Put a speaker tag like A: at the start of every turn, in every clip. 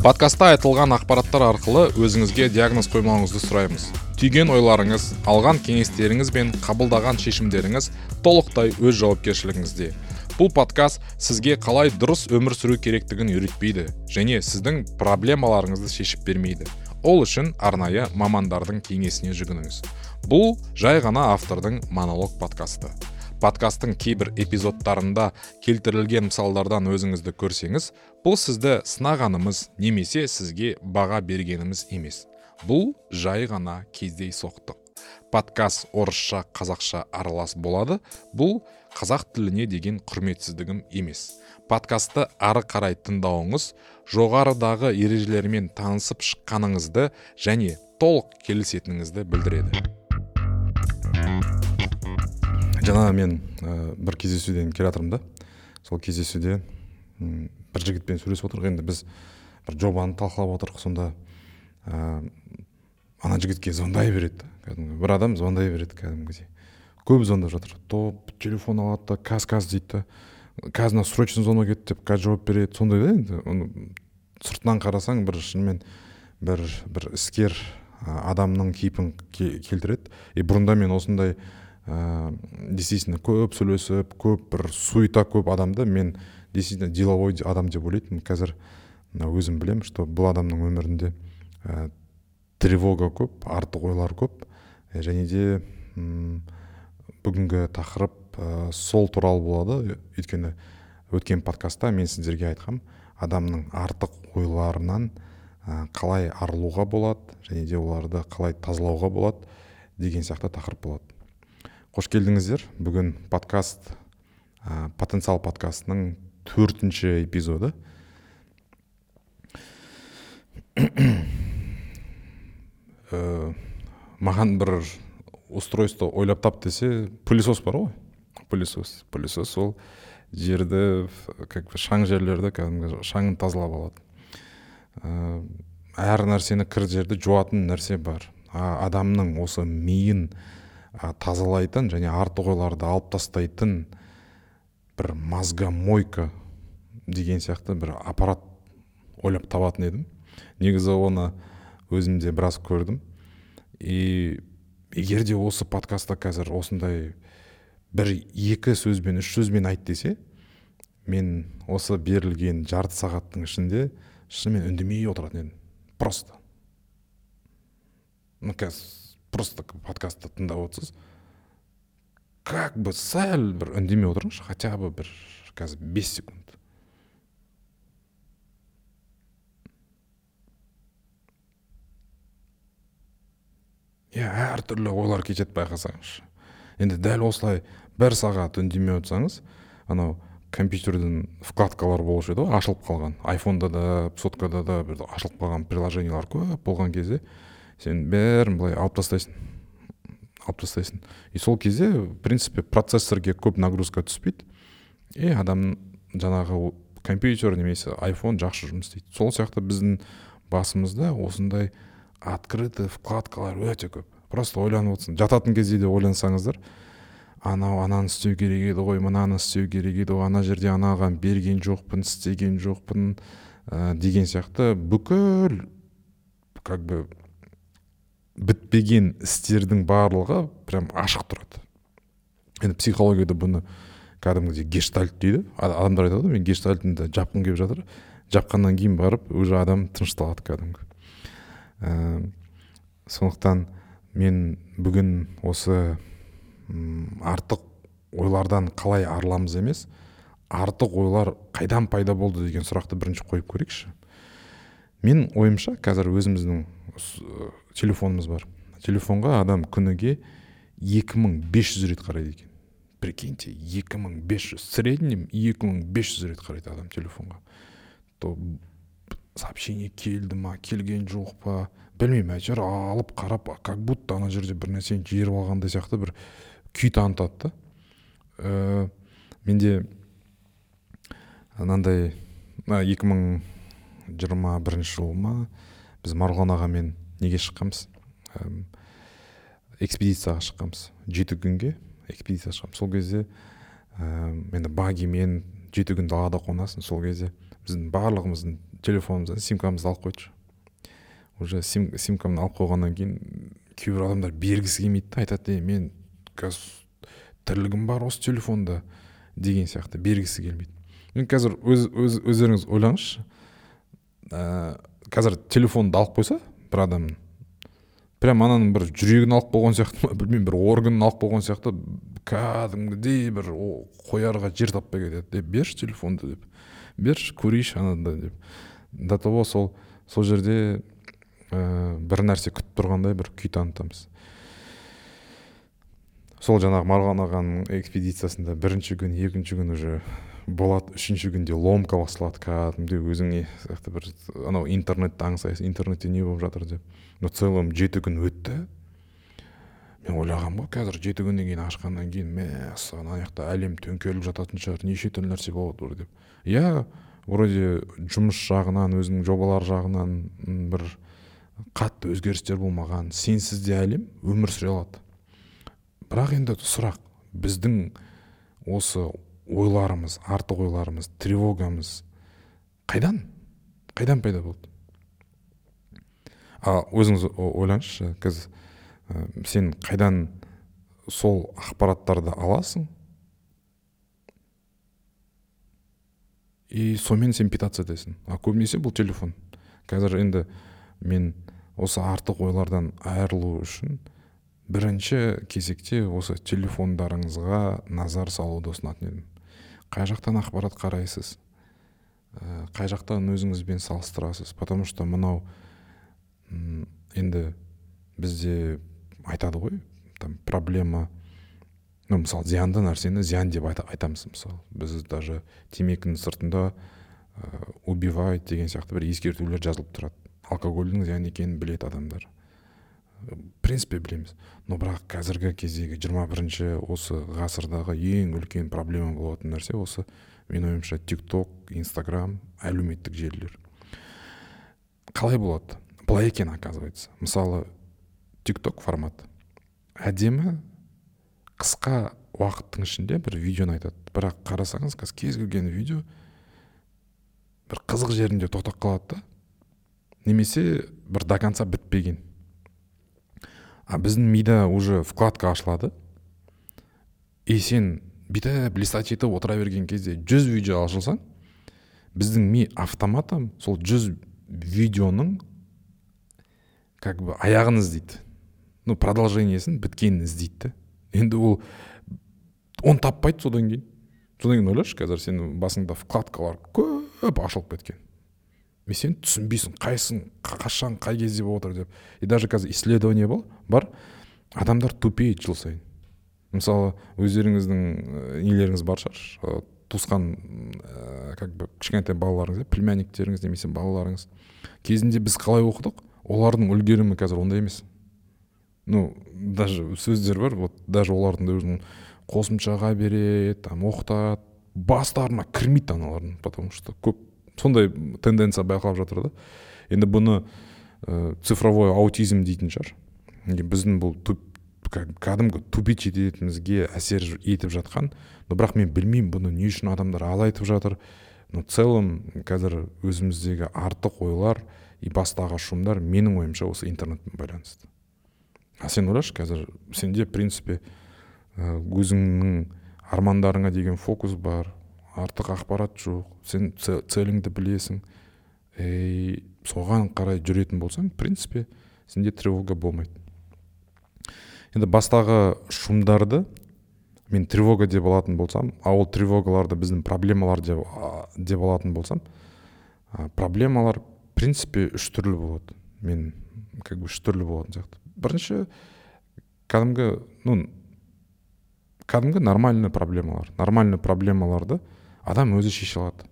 A: подкастта айтылған ақпараттар арқылы өзіңізге диагноз қоймауыңызды сұраймыз. Түйген ойларыңыз алған кеңестеріңіз бен қабылдаған шешімдеріңіз толықтай өз жауапкершілігіңізде. Бұл подкаст сізге қалай дұрыс өмір сүру керектігін үйретпейді және сіздің проблемаларыңызды шешіп бермейді. Ол үшін арнайы мамандардың кеңесіне жүгініңіз. Бұл жай ғана автордың монолог подкасты. Подкасттың кейбір эпизодтарында келтірілген мысалдардан өзіңізді көрсеңіз бұл сізді сынағанымыз немесе сізге баға бергеніміз емес. Бұл жай ғана кездейсоқтық подкаст орысша қазақша аралас болады. Бұл қазақ тіліне деген құрметсіздігім емес. Подкастты ары қарай тыңдауыңыз жоғарыдағы ережелермен танысып шыққаныңызды және толық келісетініңізді білдіреді.
B: Жаңа мен ә, бір кездесуден келе жатырмын да. Сол кездесуде бір жігітпен сөйлесіп отырмық енді біз бір жобаны талқылап отырмық сонда ә, ана жігітке звондай береді кәдімгі бір адам звондай береді кәдімгідей. Көп звондап жатыр. То телефон алады да каз каз дейді да. Қазір мына срочно звонок кетті деп қазір жауап береді. Сондай да енді оны сыртынан қарасаң бір шынымен бір бір іскер адамның кейпін келтіреді. И бұрында мен осындай ә, действительно көп сөйлесіп көп бір суета көп адамды мен действительно деловой адам деп ойлайтынмын. Қазір өзім білемін что бұл адамның өмірінде ә, тревога көп артық ойлар көп. Және де ұм, бүгінгі тақырып ә, сол туралы болады. Өйткені өткен подкастта мен сіздерге айтқам адамның артық ойларынан қалай арылуға болады және де оларды қалай тазалауға болады деген сияқты тақырып болады. Қош келдіңіздер. Бүгін подкаст ә, потенциал подкастының төртінші эпизоды. Ә, маған бір устройство ойлап тап десе пылесос бар ғой. Пылесос пылесос ол жерді как бы шаң жерлерді кәдімгі шаңын тазалап алады. Ә, әр нәрсені кір жерді жуатын нәрсе бар. Адамның осы миын тазалайтын және артық ойларды алып тастайтын бір мозгомойка деген сияқты бір аппарат ойлап табатын едім. Негізі оны өзімде біраз көрдім. И егер де осы подкастта қазір осындай бір екі сөзбен үш сөзбен айт десе мен осы берілген жарты сағаттың ішінде шынымен үндемей отыратын едім. Просто. Ну қазір просто подкастты тыңдап отырсыз как бы сәл бір үндемей отырыңызшы хотя бы бір қазір бес секунд. Иә әртүрлі ойлар кетеді байқасаңызшы. Енді дәл осылай бір сағат үндемей отырсаңыз анау компьютердің вкладкалары болушы еді ғой ашылып қалған. Айфонда да соткада да бір ашылып қалған приложениялар көп болған кезде сен бәрін былай алып тастайсың алып тастайсың. И сол кезде в принципе процессорге көп нагрузка түспейді. И адам жаңағы компьютер немесе iphone жақсы жұмыс істейді. Сол сияқты біздің басымызда осындай открытый вкладкалар өте көп. Просто ойланып отырсың. Жататын кезде де ойлансаңыздар анау ананы істеу керек еді ғой мынаны істеу керек еді ғой ана жерде анаған берген жоқпын істеген жоқпын ә, деген сияқты бүкіл как бы бітпеген істердің барлығы прям ашық тұрады. Енді психологияда бұны кәдімгідей гештальт дейді. Адамдар айтады ғой мен гештальтымды жапқым келіп жатыр жапқаннан кейін барып уже адам тынышталады кәдімгі. Ә, сондықтан мен бүгін осы артық ойлардан қалай арыламыз емес артық ойлар қайдан пайда болды деген сұрақты бірінші қойып көрейікші. Мен ойымша қазір өзіміздің телефонымыз бар. Телефонға адам күніге 2500 рет қарайды екен. Прикиньте 2500 среднем 2500 рет қарайды адам телефонға. То сообщение келді ма келген жоқ па білмеймін әйтеуір алып қарап как будто ана жерде бір нәрсені жіберіп алғандай сияқты бір күй танытады да. Ә, менде мынандай екі мың жиырма бірінші жыл ма? Біз марғұлан ағамен неге шыққанбыз? Экспедицияға шыққанбыз. Жеті күнге экспедицияға шыққанбыз. Сол кезде ә, енді багимен жеті күн далада қонасың. Сол кезде біздің барлығымыздың телефонымыздан симкамызды алып қойдық. Уже сим, симкамды алып қойғаннан кейін кейбір адамдар бергісі келмейді да. Айтады ей мен қазір тірлігім бар осы телефонда деген сияқты. Бергісі келмейді. Мен қазір өз, өз өздеріңіз ойлаңызшы ә, қазір телефонды алып қойса бір адам прям ананың бір жүрегін алып қойған сияқты ма білмеймін бір органын алып қойған сияқты кәдімгідей бір қоярға жер таппай кетеді е берші телефонды деп берші көрейінші анада деп. До того сол сол жерде ә, бір нәрсе күтіп тұрғандай бір күй танытамыз. Сол жаңағы марғұлан ағаның экспедициясында бірінші күн екінші күн уже болады үшінші күнде ломка басталады кәдімгідей өзіңе сияқты бір анау интернетті аңсайсың интернетте не болып жатыр деп. Но целом жеті күн өтті. Мен ойлағанмын ғой қазір жеті күннен кейін ашқаннан кейін мәссаған ана жақта әлем төңкеріліп жататын шығар неше түрлі нәрсе болады деп. Иә вроде жұмыс жағынан өзінің жобалар жағынан бір қатты өзгерістер болмаған сенсіз де әлем өмір сүре алады. Бірақ енді сұрақ біздің осы ойларымыз артық ойларымыз тревогамыз қайдан? Қайдан пайда болды? А өзіңіз ойлаңызшы қазір ә, сен қайдан сол ақпараттарды аласың? И сонымен сен питаться етесің а көбінесе бұл телефон. Қазір енді мен осы артық ойлардан айырылу үшін бірінші кезекте осы телефондарыңызға назар салуды ұсынатын едім. Қай жақтан ақпарат қарайсыз? Ә, қай жақтан өзіңізбен салыстырасыз? Потому что мынау енді бізде айтады ғой там проблема ну мысалы зиянды нәрсені зиян деп айтамыз мысалы. Біз даже темекінің сыртында ә, убивает деген сияқты бір ескертулер жазылып тұрады. Алкогольдің зиян екенін біледі адамдар. Принципе білеміз но бірақ қазіргі кездегі 21 бірінші осы ғасырдағы ең үлкен проблема болатын нәрсе осы менің ойымша тик ток инстаграм әлеуметтік желілер. Қалай болады? Былай екен оказывается. Мысалы тик ток формат. Әдемі қысқа уақыттың ішінде бір видеоны айтады. Бірақ қарасаңыз қазір кез келген видео бір қызық жерінде тоқтап қалады да немесе бір до конца бітпеген. А біздің мида уже вкладка ашылады. И сен бүйтіп листать етіп отыра берген кезде жүз видео ашылсаң біздің ми автоматом сол жүз видеоның как бы аяғын іздейді. Ну продолжениесін біткенін іздейді. Енді ол оны таппайды содан кейін. Содан кейін ойлашы қазір сен басыңда вкладкалар көп ашылып кеткен. И сен түсінбейсің қайсың қашан қай кезде болып жатыр деп. И даже қазір исследование бол, бар. Адамдар тупеет жыл сайын. Мысалы өздеріңіздің нелеріңіз бар шығар. Туысқан ә, как бы кішкентай балаларыңыз иә племянниктеріңіз немесе балаларыңыз. Кезінде біз қалай оқыдық? Олардың үлгерімі қазір ондай емес. Ну даже сөздер бар вот даже олардың да өзінің қосымшаға береді там оқытады. Бастарына кірмейді аналардың потому что көп сондай тенденция байқалып жатыр да. Енді бұны ә, цифровой аутизм дейтін шығар. Біздің бұл кәдімгі тупить ететінімізге әсер етіп жатқан. Но бірақ мен білмеймін бұны не үшін адамдар айтып жатыр. Но целом қазір өзіміздегі артық ойлар и бастағы шумдар менің ойымша осы интернетпен байланысты. А сен ойлашы қазір сенде в принципе өзіңнің армандарыңа деген фокус бар артық ақпарат жоқ. Сен целіңді білесің. И соған қарай жүретін болсаң в принципе сенде тревога болмайды. Енді бастағы шумдарды мен тревога деп алатын болсам а ол тревогаларды біздің проблемалар деп, деп алатын болсам проблемалар в принципе үш түрлі болады. Мен как бы үш түрлі болатын сияқты. Бірінші кәдімгі ну кәдімгі нормальный проблемалар. Нормальный проблемаларды адам өзі шеше алады.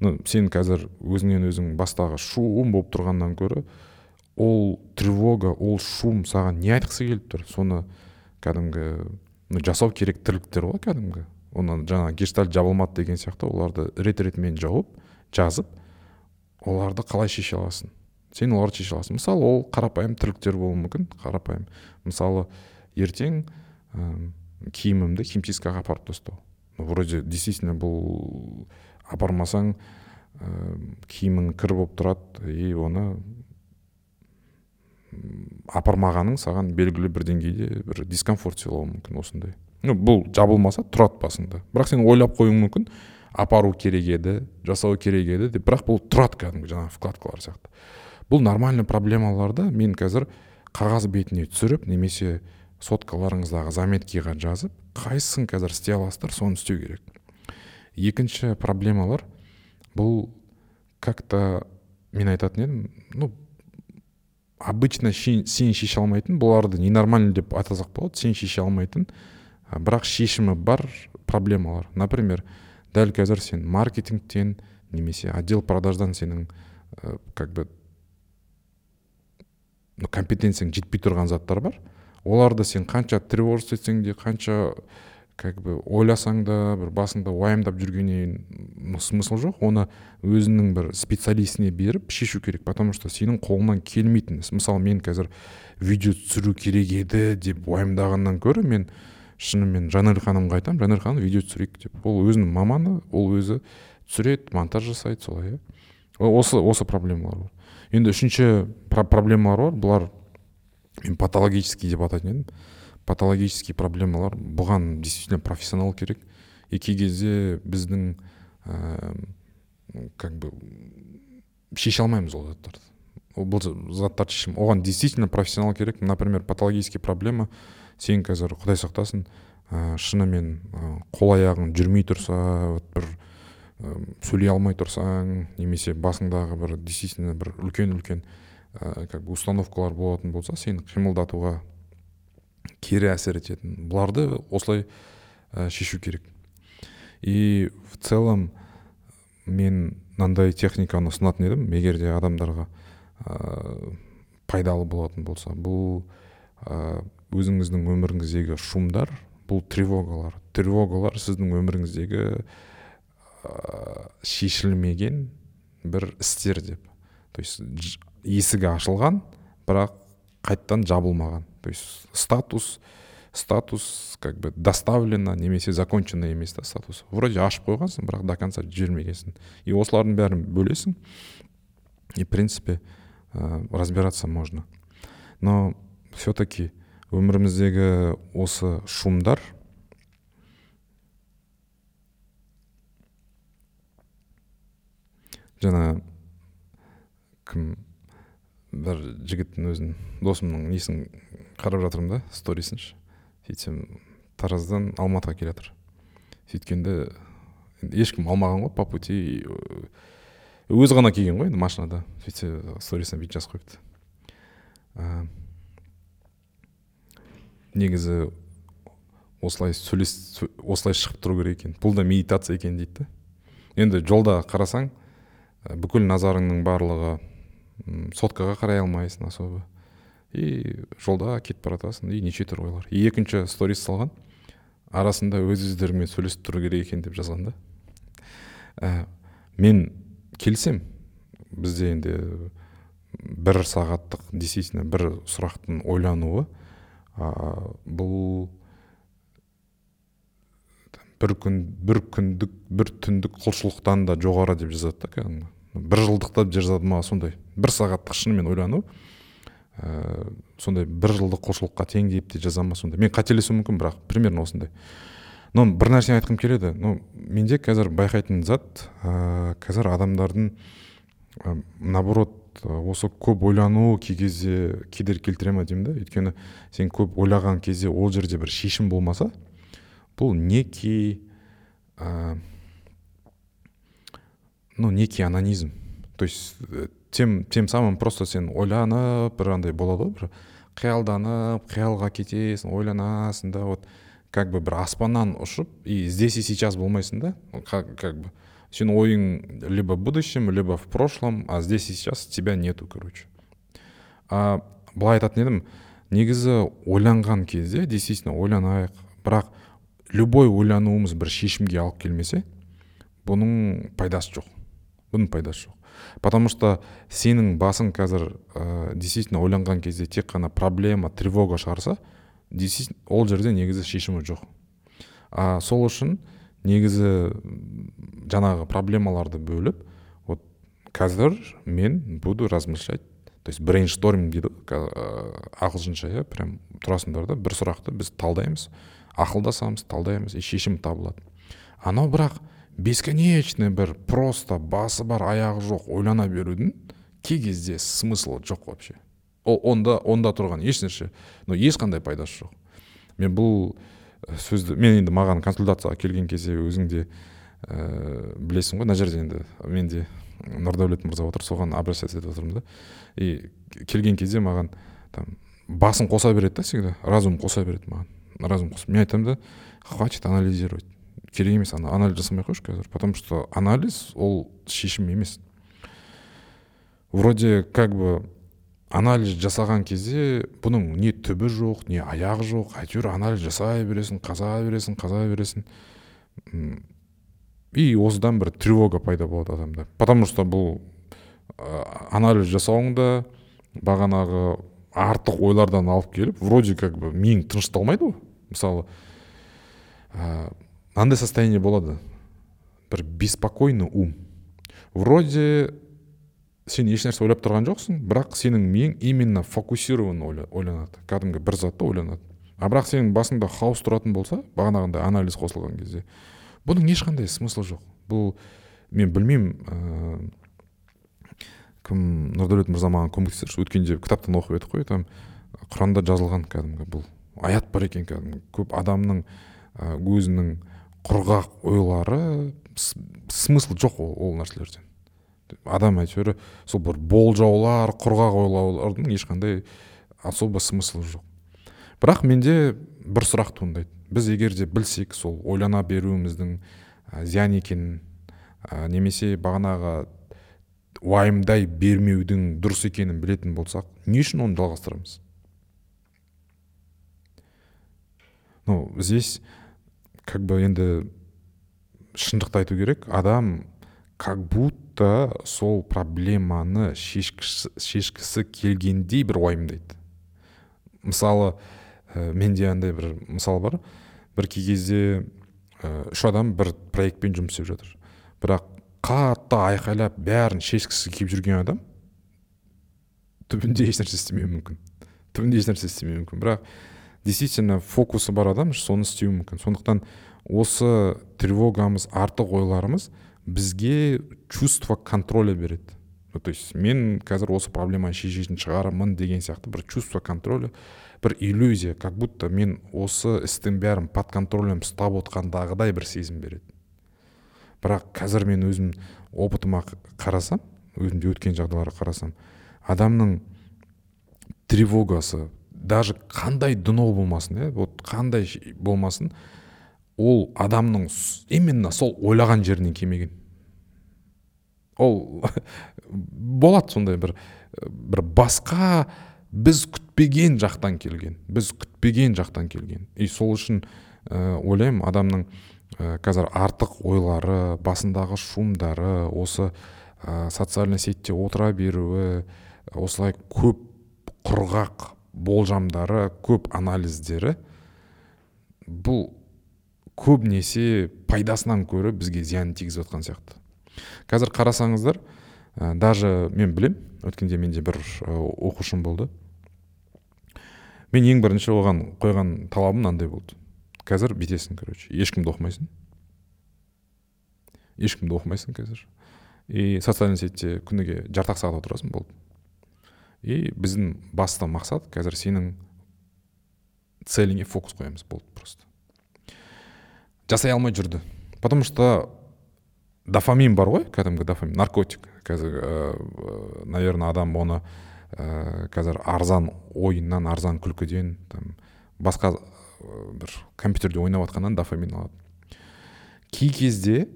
B: Ну сен қазір өзіңнен өзің бастағы шум болып тұрғаннан гөрі ол тревога ол шум саған не айтқысы келіп тұр? Соны кәдімгі ну, жасау керек тірліктер ғой кәдімгі. Оны жаңа гештальт жабылмады деген сияқты оларды рет ретімен жауып жазып оларды қалай шеше аласың? Сен оларды шеше аласың. Мысалы ол қарапайым тірліктер болуы мүмкін қарапайым. Мысалы ертең ә, киімімді химчисткаға апарып тастау. Вроде действительно бұл апармасаң ә, киімің кір болып тұрады и оны апармағаның саған белгілі бір деңгейде бір дискомфорт сыйлауы мүмкін осындай. Ну бұл жабылмаса тұрады басында. Бірақ сен ойлап қоюың мүмкін апару керек еді жасау керек еді деп. Бірақ бұл тұрады кәдімгі жаңағы вкладкалар сияқты. Бұл нормальный проблемаларды мен қазір қағаз бетіне түсіріп немесе соткаларыңыздағы заметкиға жазып қайсысын қазір істей аласыздар соны істеу керек. Екінші проблемалар бұл как то мен айтатын едім ну обычно сен шеше алмайтын бұларды ненормально деп атасақ болады сен шеше алмайтын. Бірақ шешімі бар проблемалар. Например дәл қазір сен маркетингтен немесе отдел продаждан сенің ә, как бы ну, компетенцияң жетпей тұрған заттар бар. Оларды сен қанша тревожить етсең де қанша как бы ойласаң да бір басында уайымдап жүргеннен смысл жоқ. Оны өзінің бір специалистіне беріп шешу керек потому что сенің қолыңнан келмейтін. Іс мысалы мен қазір видео түсіру керек еді деп уайымдағаннан гөрі мен шынымен жанель ханымға айтамын жанель ханым видео түсірейік деп. Ол өзінің маманы ол өзі түсіреді монтаж жасайды солай иә. Осы осы проблемалар бар. Енді үшінші проблемалар бар. Бұлар мен патологический деп атайтын едім. Патологический проблемалар бұған действительно профессионал керек. И кей кезде біздің ә, как бы шеше алмаймыз ол заттарды. Бұл заттарды шешем оған действительно профессионал керек. Например патологический проблема. Сен қазір құдай сақтасын ә, шынымен ә, қол аяғың жүрмей тұрса бір ә, сөйлей алмай тұрсаң немесе басыңдағы бір действительно бір үлкен үлкен ә, как бы установкалар болатын болса сені қимылдатуға кері әсер ететін бұларды осылай ә, шешу керек. И в целом мен мынандай техниканы ұсынатын едім. Егер де адамдарға ә, пайдалы болатын болса бұл ә, өзіңіздің өміріңіздегі шумдар бұл тревогалар. Тревогалар сіздің өміріңіздегі ә, шешілмеген бір істер деп. То есть есігі ашылған бірақ қайттан жабылмаған. То есть статус статус как бы доставлено немесе закончено емес та статус. Вроде ашып қойғансың бірақ до конца жібермегенсің. И осылардың бәрін бөлесің и в принципе ә, разбираться можно. Но все таки өміріміздегі осы шумдар жаңа кім бір жігіттің өзін досымның несін қарап жатырмын да сторисін ше сөйтсем тараздан алматыға келе жатыр. Сөйткенде ешкім алмаған ғой по пути өзі ғана келген ғой енді машинада. Сөйтсе сторисіне бүйтіп жазып қойыпты. Негізі осылай сөйлес осылай шығып тұру керек екен. Бұл да медитация екен дейді енді жолда қарасаң бүкіл назарыңның барлығы соткаға қарай алмайсың особо. И жолда кетіп бара жатасың и неше түрлі ойлар. Екінші сторис салған. Арасында өз өздеріңмен сөйлесіп тұру керек екен деп жазған да. Ә, мен келісем. Бізде енді бір сағаттық действительно бір сұрақтың ойлануы. Ә, бұл бір күн бір күндік бір түндік құлшылықтан да жоғары деп жазады да кәдімгі. Бір жылдықта жазады ма сондай бір сағаттық шынымен ойлану ә, сондай бір жылдық құлшылыққа тең деп те жаза ма сондай. Мен қателесуім мүмкін бірақ примерно осындай. Но бір нәрсені айтқым келеді. Ну менде қазір байқайтын зат ә, қазір адамдардың ә, наоборот осы көп ойлану кей кезде кедергі келтіре ма деймін да. Өйткені сен көп ойлаған кезде ол жерде бір шешім болмаса бұл некий ә, ну некий анонизм. То есть э, тем тем самым просто сен ойланып бір андай болады ғой бір қиялданып қиялға кетесің ойланасың да вот как бы бір аспаннан ұшып и здесь и сейчас болмайсың да как, как бы. Сен ойың либо в будущем либо в прошлом а здесь и сейчас тебя нету короче а былай айтатын едім негізі ойланған кезде действительно ойланайық. Бірақ любой ойлануымыз бір шешімге алып келмесе бұның пайдасы жоқ. Бұның пайдасы жоқ. Потому что сенің басың қазір ә, действительно ойланған кезде тек қана проблема тревога шығарса ол жерде негізі шешімі жоқ. А сол үшін негізі жаңағы проблемаларды бөліп қазір мен буду размышлять то есть брейншторминг дейді ғой ағылшынша иә прям тұрасыңдар да бір сұрақты біз талдаймыз ақылдасамыз талдаймыз и шешім табылады. Анау бірақ бесконечный бір просто басы бар аяғы жоқ ойлана берудің кей кезде смыслы жоқ вообще. Ол онда онда тұрған ешнәрсе но ешқандай пайдасы жоқ. Мен бұл сөзді мен енді маған консультацияға келген кезде өзің де ә, білесің ғой мына жерде енді мен де нұрдәулет мырза отыр соған обращаться етіп отырмын да. И келген кезде маған там басын қоса береді да всегда разум қоса береді маған. Разум қоса мен айтамын да хватит анализировать. Керек емес ана анализ жасамай ақ қойшы қазір потому что анализ ол шешім емес. Вроде как бы анализ жасаған кезде бұның не түбі жоқ не аяғы жоқ әйтеуір анализ жасай бересің қаза бересің қаза бересің. И осыдан бір тревога пайда болады адамда. Потому что бұл анализ жасауың да бағанағы артық ойлардан алып келіп вроде как бы миың тынышталмайды ғой мысалы. Мынандай состояние болады бір беспокойный ум. Вроде сен ешнәрсе ойлап тұрған жоқсың бірақ сенің миың именно фокусированно ойланады. Кәдімгі бір затты ойланады. А бірақ сенің басыңда хаос тұратын болса бағанағындай анализ қосылған кезде бұның ешқандай смыслы жоқ. Бұл мен білмеймін ә, кім нұрдәулет мырза маған көмектесерші. Өткенде кітаптан оқып едік қой там құранда жазылған кәдімгі бұл аят бар екен кәдімгі. Көп адамның ә, өзінің құрғақ ойлары смысл жоқ ол, ол нәрселерден. Адам әйтеуір сол бір болжаулар құрғақ ойлаулардың ешқандай особо смыслы жоқ. Бірақ менде бір сұрақ туындайды. Біз егер де білсек сол ойлана беруіміздің зиян екенін немесе бағанағы уайымдай бермеудің дұрыс екенін білетін болсақ не үшін оны жалғастырамыз? Ну здесь как бы енді шындықты айту керек. Адам как будто сол проблеманы шешкісі, келгендей бір уайымдайды. Мысалы ә, менде андай бір мысал бар. Бір кей кезде ә, үш адам бір проектпен жұмыс істеп жатыр. Бірақ қатты айқайлап бәрін шешкісі келіп жүрген адам түбінде ешнәрсе істемеуі мүмкін. Түбінде ешнәрсе істемеуі мүмкін. Бірақ действительно фокусы бар адам соны істеуі мүмкін. Сондықтан осы тревогамыз артық ойларымыз бізге чувство контроля береді. Ну, то есть мен қазір осы проблеманы шешетін шығармын деген сияқты бір чувство контроля бір иллюзия как будто мен осы істің бәрін под контролем ұстап отқандағыдай бір сезім береді. Бірақ қазір мен өзім опытыма қарасам өзімде өткен жағдайларға қарасам адамның тревогасы даже қандай дно болмасын иә вот қандай болмасын ол адамның именно сол ойлаған жерінен келмеген. Ол болады сондай бір бір басқа біз күтпеген жақтан келген біз күтпеген жақтан келген. И сол үшін ә, ойлаймын адамның ә, қазір артық ойлары басындағы шумдары осы ә, социальный сетьте отыра беруі осылай көп құрғақ болжамдары көп анализдері бұл көбінесе пайдасынан көрі бізге зиянын тигізіп жатқан сияқты. Қазір қарасаңыздар ә, даже мен білем өткенде менде бір ә, оқушым болды. Мен ең бірінші оған қойған талабым мынандай болды. Қазір бүйтесің короче. Ешкімді оқымайсың. Ешкімді оқымайсың қазір. И социальный сетьте күніге жарты ақ сағат отырасың болды. И біздің басты мақсат қазір сенің целіңе фокус қоямыз болды просто. Жасай алмай жүрді. Потому что дофамин бар ғой кәдімгі дофамин наркотик. Қазір ә, наверное адам оны ә, қазір арзан ойыннан арзан күлкіден там басқа бір компьютерде ойнап жатқаннан дофамин алады. Кей кезде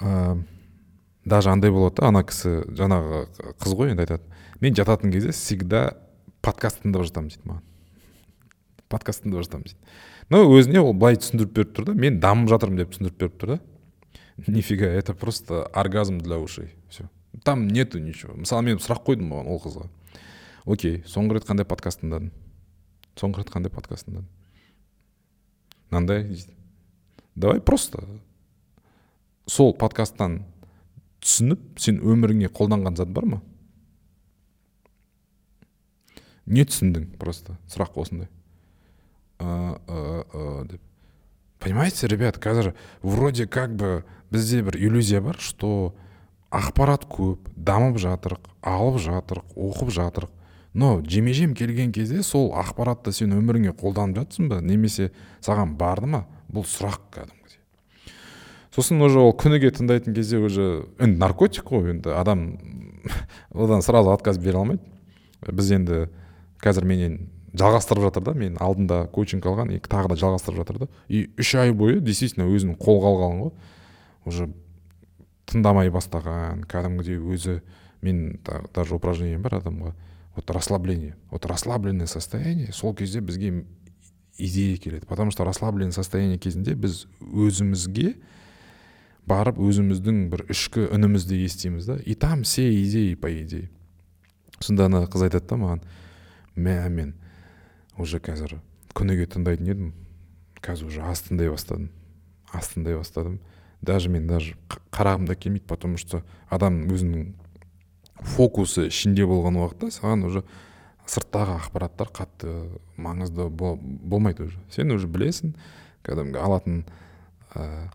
B: ә, даже андай болады да ана кісі жаңағы қыз ғой енді айтады. Мен жататын кезде всегда подкаст тыңдап жатамын дейді маған. Подкаст тыңдап жатамын дейді. Но өзіне ол былай түсіндіріп беріп тұр да мен дамып жатырмын деп түсіндіріп беріп тұр да. Нифига это просто оргазм для ушей все там нету ничего. Мысалы мен сұрақ қойдым оған ол қызға. Окей соңғы рет қандай подкаст тыңдадың соңғы рет қандай подкаст тыңдадың мынандай давай просто сол подкасттан түсініп сен өміріңе қолданған зат бар ма? Не түсіндің просто? Сұрақ осындай. Деп. Понимаете ребят қазір вроде как бы бізде бір иллюзия бар что ақпарат көп дамып жатырық алып жатырық оқып жатырық. Но жеме жем келген кезде сол ақпаратты сен өміріңе қолданып жатсың ба? Немесе саған барды ма? Бұл сұрақ кәдімгідей сосын уже ол күніге тыңдайтын кезде уже енді наркотик қой енді адам одан сразу отказ бере алмайды. Біз енді қазір менен жалғастырып жатыр да мен алдында коучинг алған и тағы да жалғастырып жатыр да. И үш ай бойы действительно өзін қолға алған ғой. Уже тыңдамай бастаған кәдімгідей өзі мен даже упражнением бар адамға. Вот расслабление вот расслабленное состояние сол кезде бізге идея келеді. Потому что расслабленный состояние кезінде біз өзімізге барып өзіміздің бір ішкі үнімізді естиміз да и там все идеи по идее сонда ана қыз айтады да маған мә мен уже қазір күніге тыңдайтын едім қазір уже аз тыңдай бастадым аз тыңдай бастадым даже мен даже қарағым да келмейді потому что адам өзінің фокусы ішінде болған уақытта саған уже сырттағы ақпараттар қатты маңызды болмайды уже. Сен уже білесің кәдімгі алатын ә,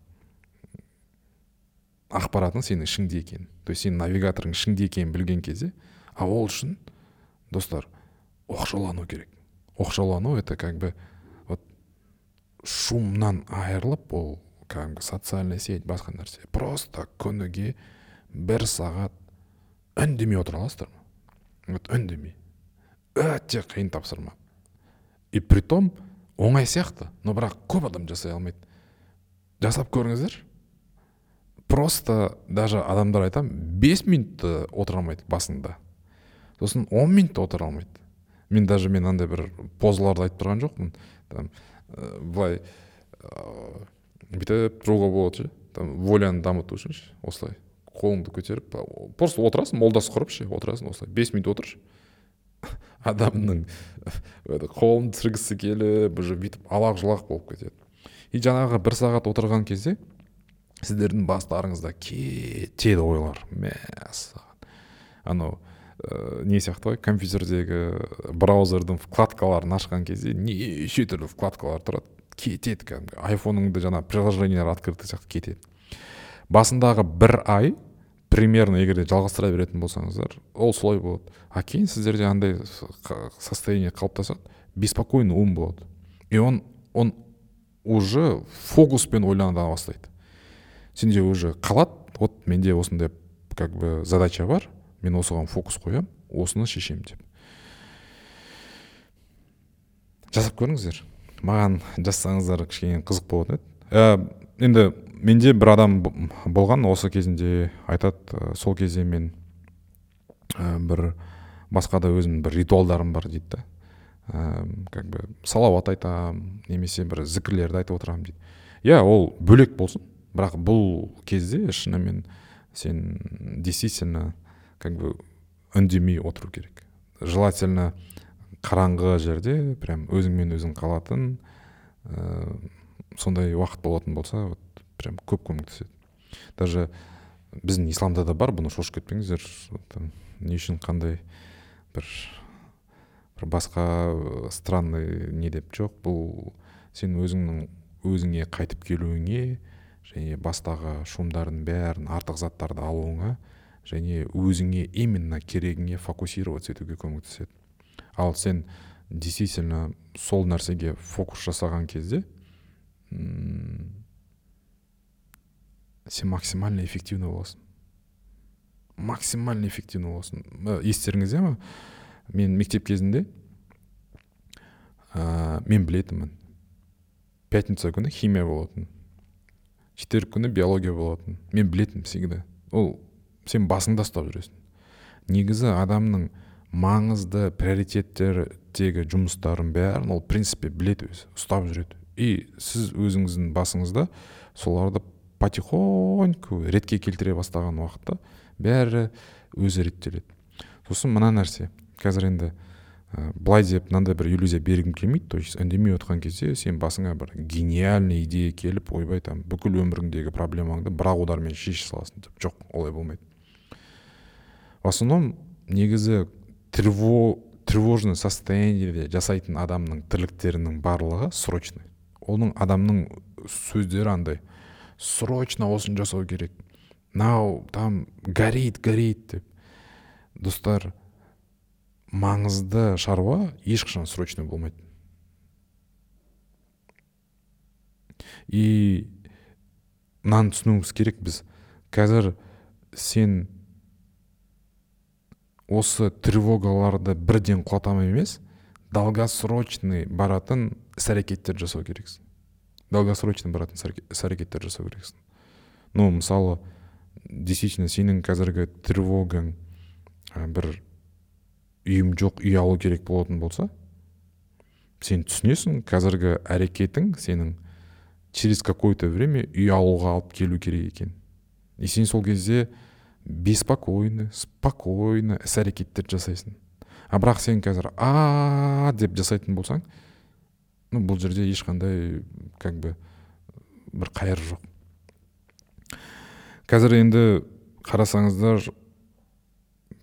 B: ақпаратың сенің ішіңде екенін то есть сенің навигаторың ішіңде екенін білген кезде а ол үшін достар оқшаулану керек. Оқшаулану это как бы вот шумнан айырылып ол кәдімгі социальная сеть басқа нәрсе. Просто күніге бір сағат үндемей отыра аласыздар ма? Вот үндемей. Өте қиын тапсырма. И притом оңай сияқты но бірақ көп адам жасай алмайды. Жасап көріңіздер. Просто даже адамдар айтам бес минут отыра алмайды басында. Сосын он минут отыра алмайды. Мен даже мен андай бір позаларды айтып тұрған жоқпын. Там ә, былай ә, бүйтіп тұруға болады ше. Там воляны дамыту үшін ше осылай. Қолыңды көтеріп просто отырасың молдасы құрып ше отырасың осылай. Бес минут отыршы адамның қолын түсіргісі келіп уже бүйтіп алақ жұлақ болып кетеді. И жаңағы бір сағат отырған кезде сіздердің бастарыңызда кетеді ойлар. Мәссаған анау ә, не сияқты ғой компьютердегі браузердің вкладкаларын ашқан кезде неше түрлі вкладкалар тұрады. Кетеді кәдімгі. айфоныңды жаңа приложениелер открытый сияқты кетеді. Басындағы бір ай примерно егер де жалғастыра беретін болсаңыздар ол солай болады. А кейін сіздерде андай состояние қалыптасады беспокойный ум болады. И он он уже фокуспен ойлана бастайды. Сенде уже қалады вот менде осындай как бы задача бар мен осыған фокус қоямын осыны шешемін деп. Жасап көріңіздер. Маған жазсаңыздар кішкене қызық болатын еді. Ә, енді менде бір адам болған осы кезінде айтады сол кезде мен ә, бір басқа да өзімнің бір ритуалдарым бар дейді да. Ә, как бы салауат айтамын немесе бір зікірлерді айтып отырамын дейді. Иә ол бөлек болсын. Бірақ бұл кезде шынымен сен действительно как бы үндемей отыру керек. Желательно қараңғы жерде прям өзіңмен өзің қалатын ә, сондай уақыт болатын болса вот прям көп көмектеседі. Даже біздің исламда да бар бұны шошып кетпеңіздер. Не үшін қандай бір бір басқа странный не деп. Жоқ бұл сен өзіңнің өзіңе қайтып келуіңе және бастағы шумдардың бәрін артық заттарды алуыңа және өзіңе именно керегіңе фокусироваться етуге көмектеседі. Ал сен действительно сол нәрсеге фокус жасаған кезде сен максимально эффективный боласың. Максимально эффективный боласың. Естеріңізде ма? Мен мектеп кезінде ә, мен білетінмін. Пятница күні химия болатын. Четверг күні биология болатын. Мен білетінмін всегда. Ол сен басыңда ұстап жүресің. Негізі адамның маңызды приоритеттердегі жұмыстарын бәрін ол принципе біледі өзі ұстап жүреді. И сіз өзіңіздің басыңызда соларды потихоньку ретке келтіре бастаған уақытта бәрі өзі реттеледі. Сосын мына нәрсе. Қазір енді ә, былай деп мынандай бір иллюзия бергім келмейді. То есть үндемей отқан кезде сен басыңа бір гениальный идея келіп ойбай там бүкіл өміріңдегі проблемаңды бір ақ удармен шеше саласың деп. Жоқ олай болмайды. В основном негізі тревожный состояниеде жасайтын адамның тірліктерінің барлығы срочный. Оның адамның сөздері андай срочно осыны жасау керек. Мынау там горит горит деп. Достар маңызды шаруа ешқашан срочный болмайды. И мынаны түсінуіміз керек біз қазір сен осы тревогаларды бірден құлатамын емес долгосрочный баратын іс әрекеттер жасау керексің. Долгосрочный баратын іс әрекеттер жасау керексің. Ну мысалы действительно сенің қазіргі тревогаң бір үйім жоқ үй алу керек болатын болса сен түсінесің қазіргі әрекетің сенің через какое то время үй алуға алып келу керек екен. И сен сол кезде беспокойно спокойно іс әрекеттер жасайсың. А бірақ сен қазір а деп жасайтын болсаң ну бұл жерде ешқандай как бы бір қайыр жоқ. Қазір енді қарасаңыздар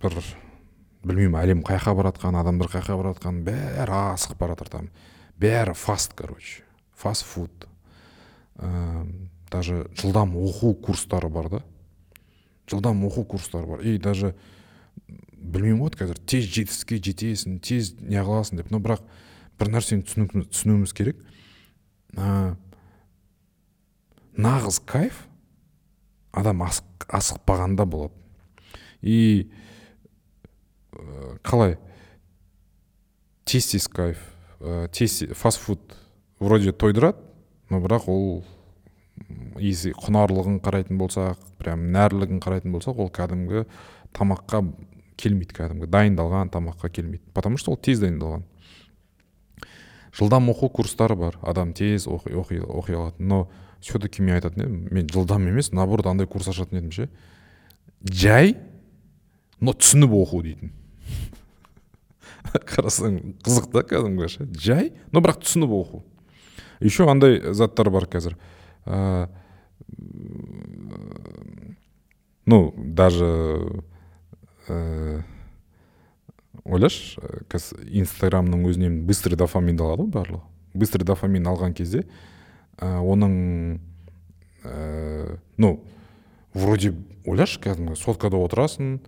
B: бір білмеймін әлем қай жаққа бара жатқанын адамдар қай жаққа бара жатқанын бәрі асығып бара жатыр там. Бәрі фаст короче фаст фуд. Даже жылдам оқу курстары бар да. Жылдам оқу курстары бар. И даже білмеймін ғой қазір тез жетістікке жетесің тез не қыласың деп. Но бірақ бір нәрсені түсінуіміз керек. Ә, нағыз кайф адам асық, асықпағанда болады. И қалай? Тез тез кайф. Ә, тез фастфуд вроде тойдырады но бірақ ол если құнарлығын қарайтын болсақ прям нәрлігін қарайтын болсақ ол кәдімгі тамаққа келмейді кәдімгі дайындалған тамаққа келмейді. Потому что ол тез дайындалған. Жылдам оқу курстары бар. Адам тез оқи, оқи, оқи алады. Но все таки мен айтатын едім мен жылдам емес наоборот андай курс ашатын едім ше. Жай но түсініп оқу дейтін. қарасаң қызық та кәдімгі ше жай но бірақ түсініп оқу. Еще андай заттар бар қазір. Ә, ну даже ә, ойлашы қазір инстаграмның өзінен быстрый дофаминді алады ғой барлығы. Быстрый дофамин алған кезде ә, оның ә, ну вроде ойлашы кәдімгі соткада отырасың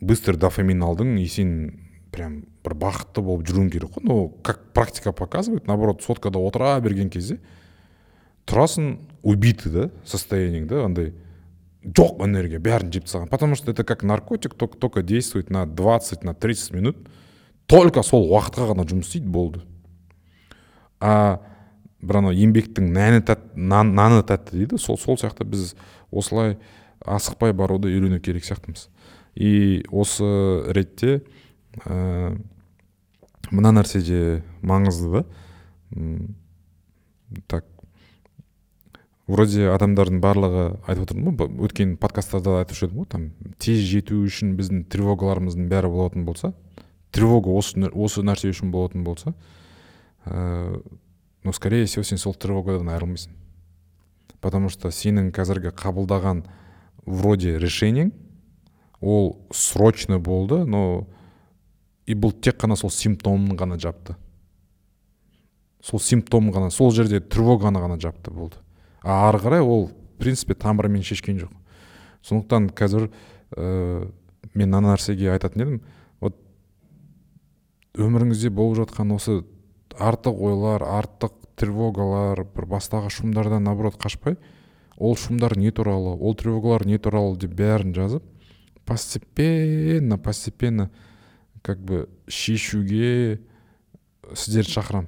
B: быстрый дофамин алдың и сен прям бір бақытты болып жүруің керек қой. Но как практика показывает наоборот соткада отыра берген кезде тұрасың убитый да состояниең да андай жоқ энергия бәрін жеп тастаған. Потому что это как наркотик только, только действует на 20 на 30 минут. Только сол уақытқа ғана жұмыс істейді болды. А бір анау еңбектің нәні тәт, нан, наны тәтті дейді. Сол сол сияқты біз осылай асықпай баруды үйрену керек сияқтымыз. И осы ретте ә, мына нәрсе де маңызды да. Так вроде адамдардың барлығы айтып отырмын ғой өткен подкасттарда айтушы едім ғой там тез жету үшін біздің тревогаларымыздың бәрі болатын болса тревога осы, осы нәрсе үшін болатын болса ә, ну скорее всего сен сол тревогадан айырылмайсың потому что сенің қазіргі қабылдаған вроде решениең ол срочно болды но и бұл тек қана сол симптомын ғана жапты. Сол симптом ғана сол жерде тревоганы ғана жапты болды. А ары қарай ол в принципе тамырымен шешкен жоқ. Сондықтан қазір ә, мен мына нәрсеге айтатын едім. Вот өміріңізде болып жатқан осы артық ойлар артық тревогалар бір бастағы шумдардан наоборот қашпай ол шумдар не туралы ол тревогалар не туралы деп бәрін жазып постепенно постепенно как бы шешуге сіздерді шақырамын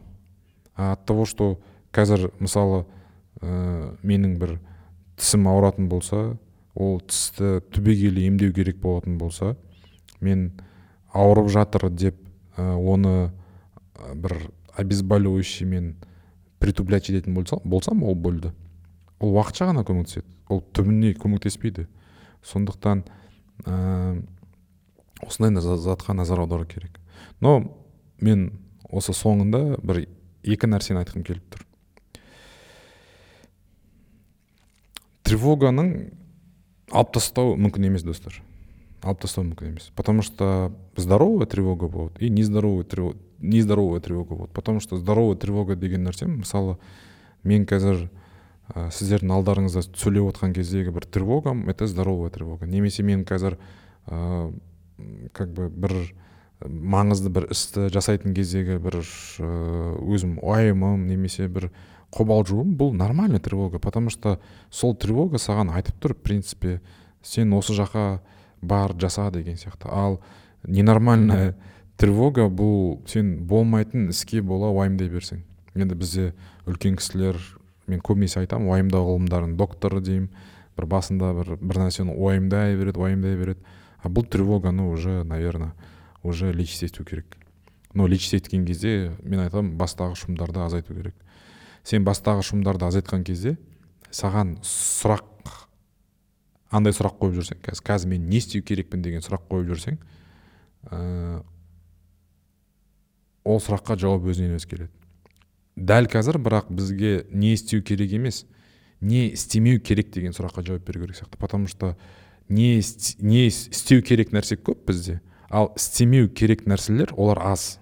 B: от того что қазір мысалы ә, менің бір тісім ауыратын болса ол тісті түбегейлі емдеу керек болатын болса мен ауырып жатыр деп ә, оны бір обезболивающиймен притуплять ететін болсам, болсам ол больді ол уақытша ғана көмектеседі. Ол түбіне көмектеспейді. Сондықтан ә, осындай затқа назар аудару керек. Но мен осы соңында бір екі нәрсені айтқым келіп тұр. Тревоганың алып тастау мүмкін емес достар. Алып тастау мүмкін емес. Потому что здоровая тревога болады и нездоровая тревога нездоровая тревога болады потому что здоровая тревога деген нәрсе мысалы мен қазір ә, сіздердің алдарыңызда сөйлеп отқан кездегі бір тревогам это здоровая тревога. Немесе мен қазір ә, как бы бір маңызды бір істі жасайтын кездегі бір өзім уайымым немесе бір қобалжуым бұл нормальный тревога потому что сол тревога саған айтып тұр в принципе сен осы жаққа бар жаса деген сияқты. Ал ненормальная тревога бұл сен болмайтын іске бола уайымдай берсең. Енді бізде үлкен кісілер мен көбінесе айтамын уайымдау ғылымдарының докторы деймін бір басында бір бір нәрсені уайымдай береді уайымдай береді. А бұл тревоганы уже наверное уже лечить ету керек. Но лечить еткен кезде мен айтамын бастағы шумдарды азайту керек. Сен бастағы шумдарды азайтқан кезде саған сұрақ андай сұрақ қойып жүрсең қазір қазір мен не істеу керекпін деген сұрақ қойып жүрсең ә, ол сұраққа жауап өзінен өзі келеді. Дәл қазір бірақ бізге не істеу керек емес не істемеу керек деген сұраққа жауап беру керек сияқты. Потому что не, не істеу керек нәрсе көп бізде. Ал істемеу керек нәрселер олар аз.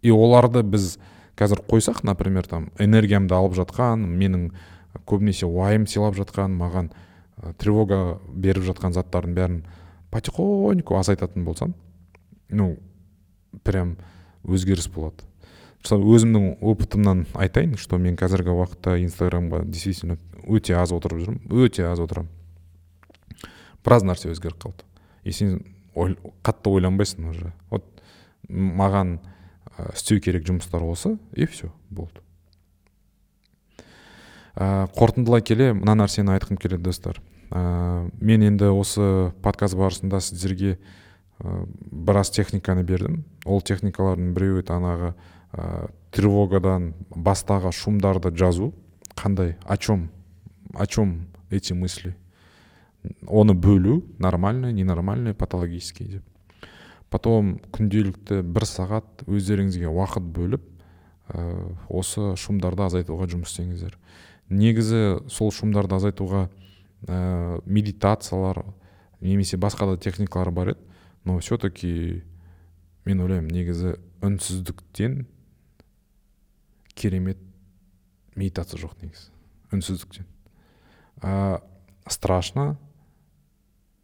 B: И оларды біз қазір қойсақ например там энергиямды алып жатқан менің көбінесе уайым сыйлап жатқан маған ә, тревога беріп жатқан заттардың бәрін потихоньку азайтатын болсам ну прям өзгеріс болады. Мысалы өзімнің опытымнан айтайын что мен қазіргі уақытта инстаграмға действительно өте аз отырып жүрмін өте аз отырамын. Біраз нәрсе өзгеріп қалды. И сен қатты ойланбайсың уже. Вот маған ә, істеу керек жұмыстар осы и все болды. Ә, қорытындылай келе мына нәрсені айтқым келеді достар. Ә, мен енді осы подкаст барысында сіздерге ә, біраз техниканы бердім. Ол техникалардың біреуі танағы ә, тревогадан бастағы шумдарды жазу. Қандай о чем о чем эти мысли? Оны бөлу нормальный ненормальный патологический деп. Потом күнделікті бір сағат өздеріңізге уақыт бөліп ә, осы шумдарды азайтуға жұмыс істеңіздер. Негізі сол шумдарды азайтуға ә, медитациялар немесе басқа да техникалар бар еді. Но все таки мен ойлаймын негізі үнсіздіктен керемет медитация жоқ негізі. Үнсіздіктен. Ә, страшно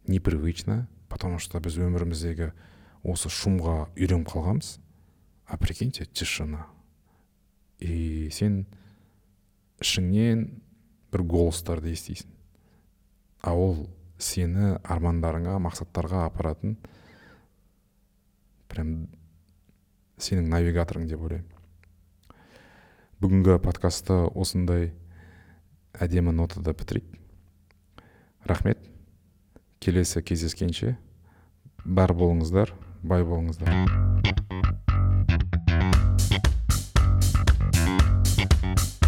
B: непривычно потому что біз өміріміздегі осы шумға үйреніп қалғанбыз. А прикиньте тишина. И сен ішіңнен бір голостарды естисің. А ол сені армандарыңа мақсаттарға апаратын прям сенің навигаторың деп ойлаймын. Бүгінгі подкастты осындай әдемі нотада бітірейік. Рахмет. Келесі кездескенше бар болыңыздар бай болыңыздар.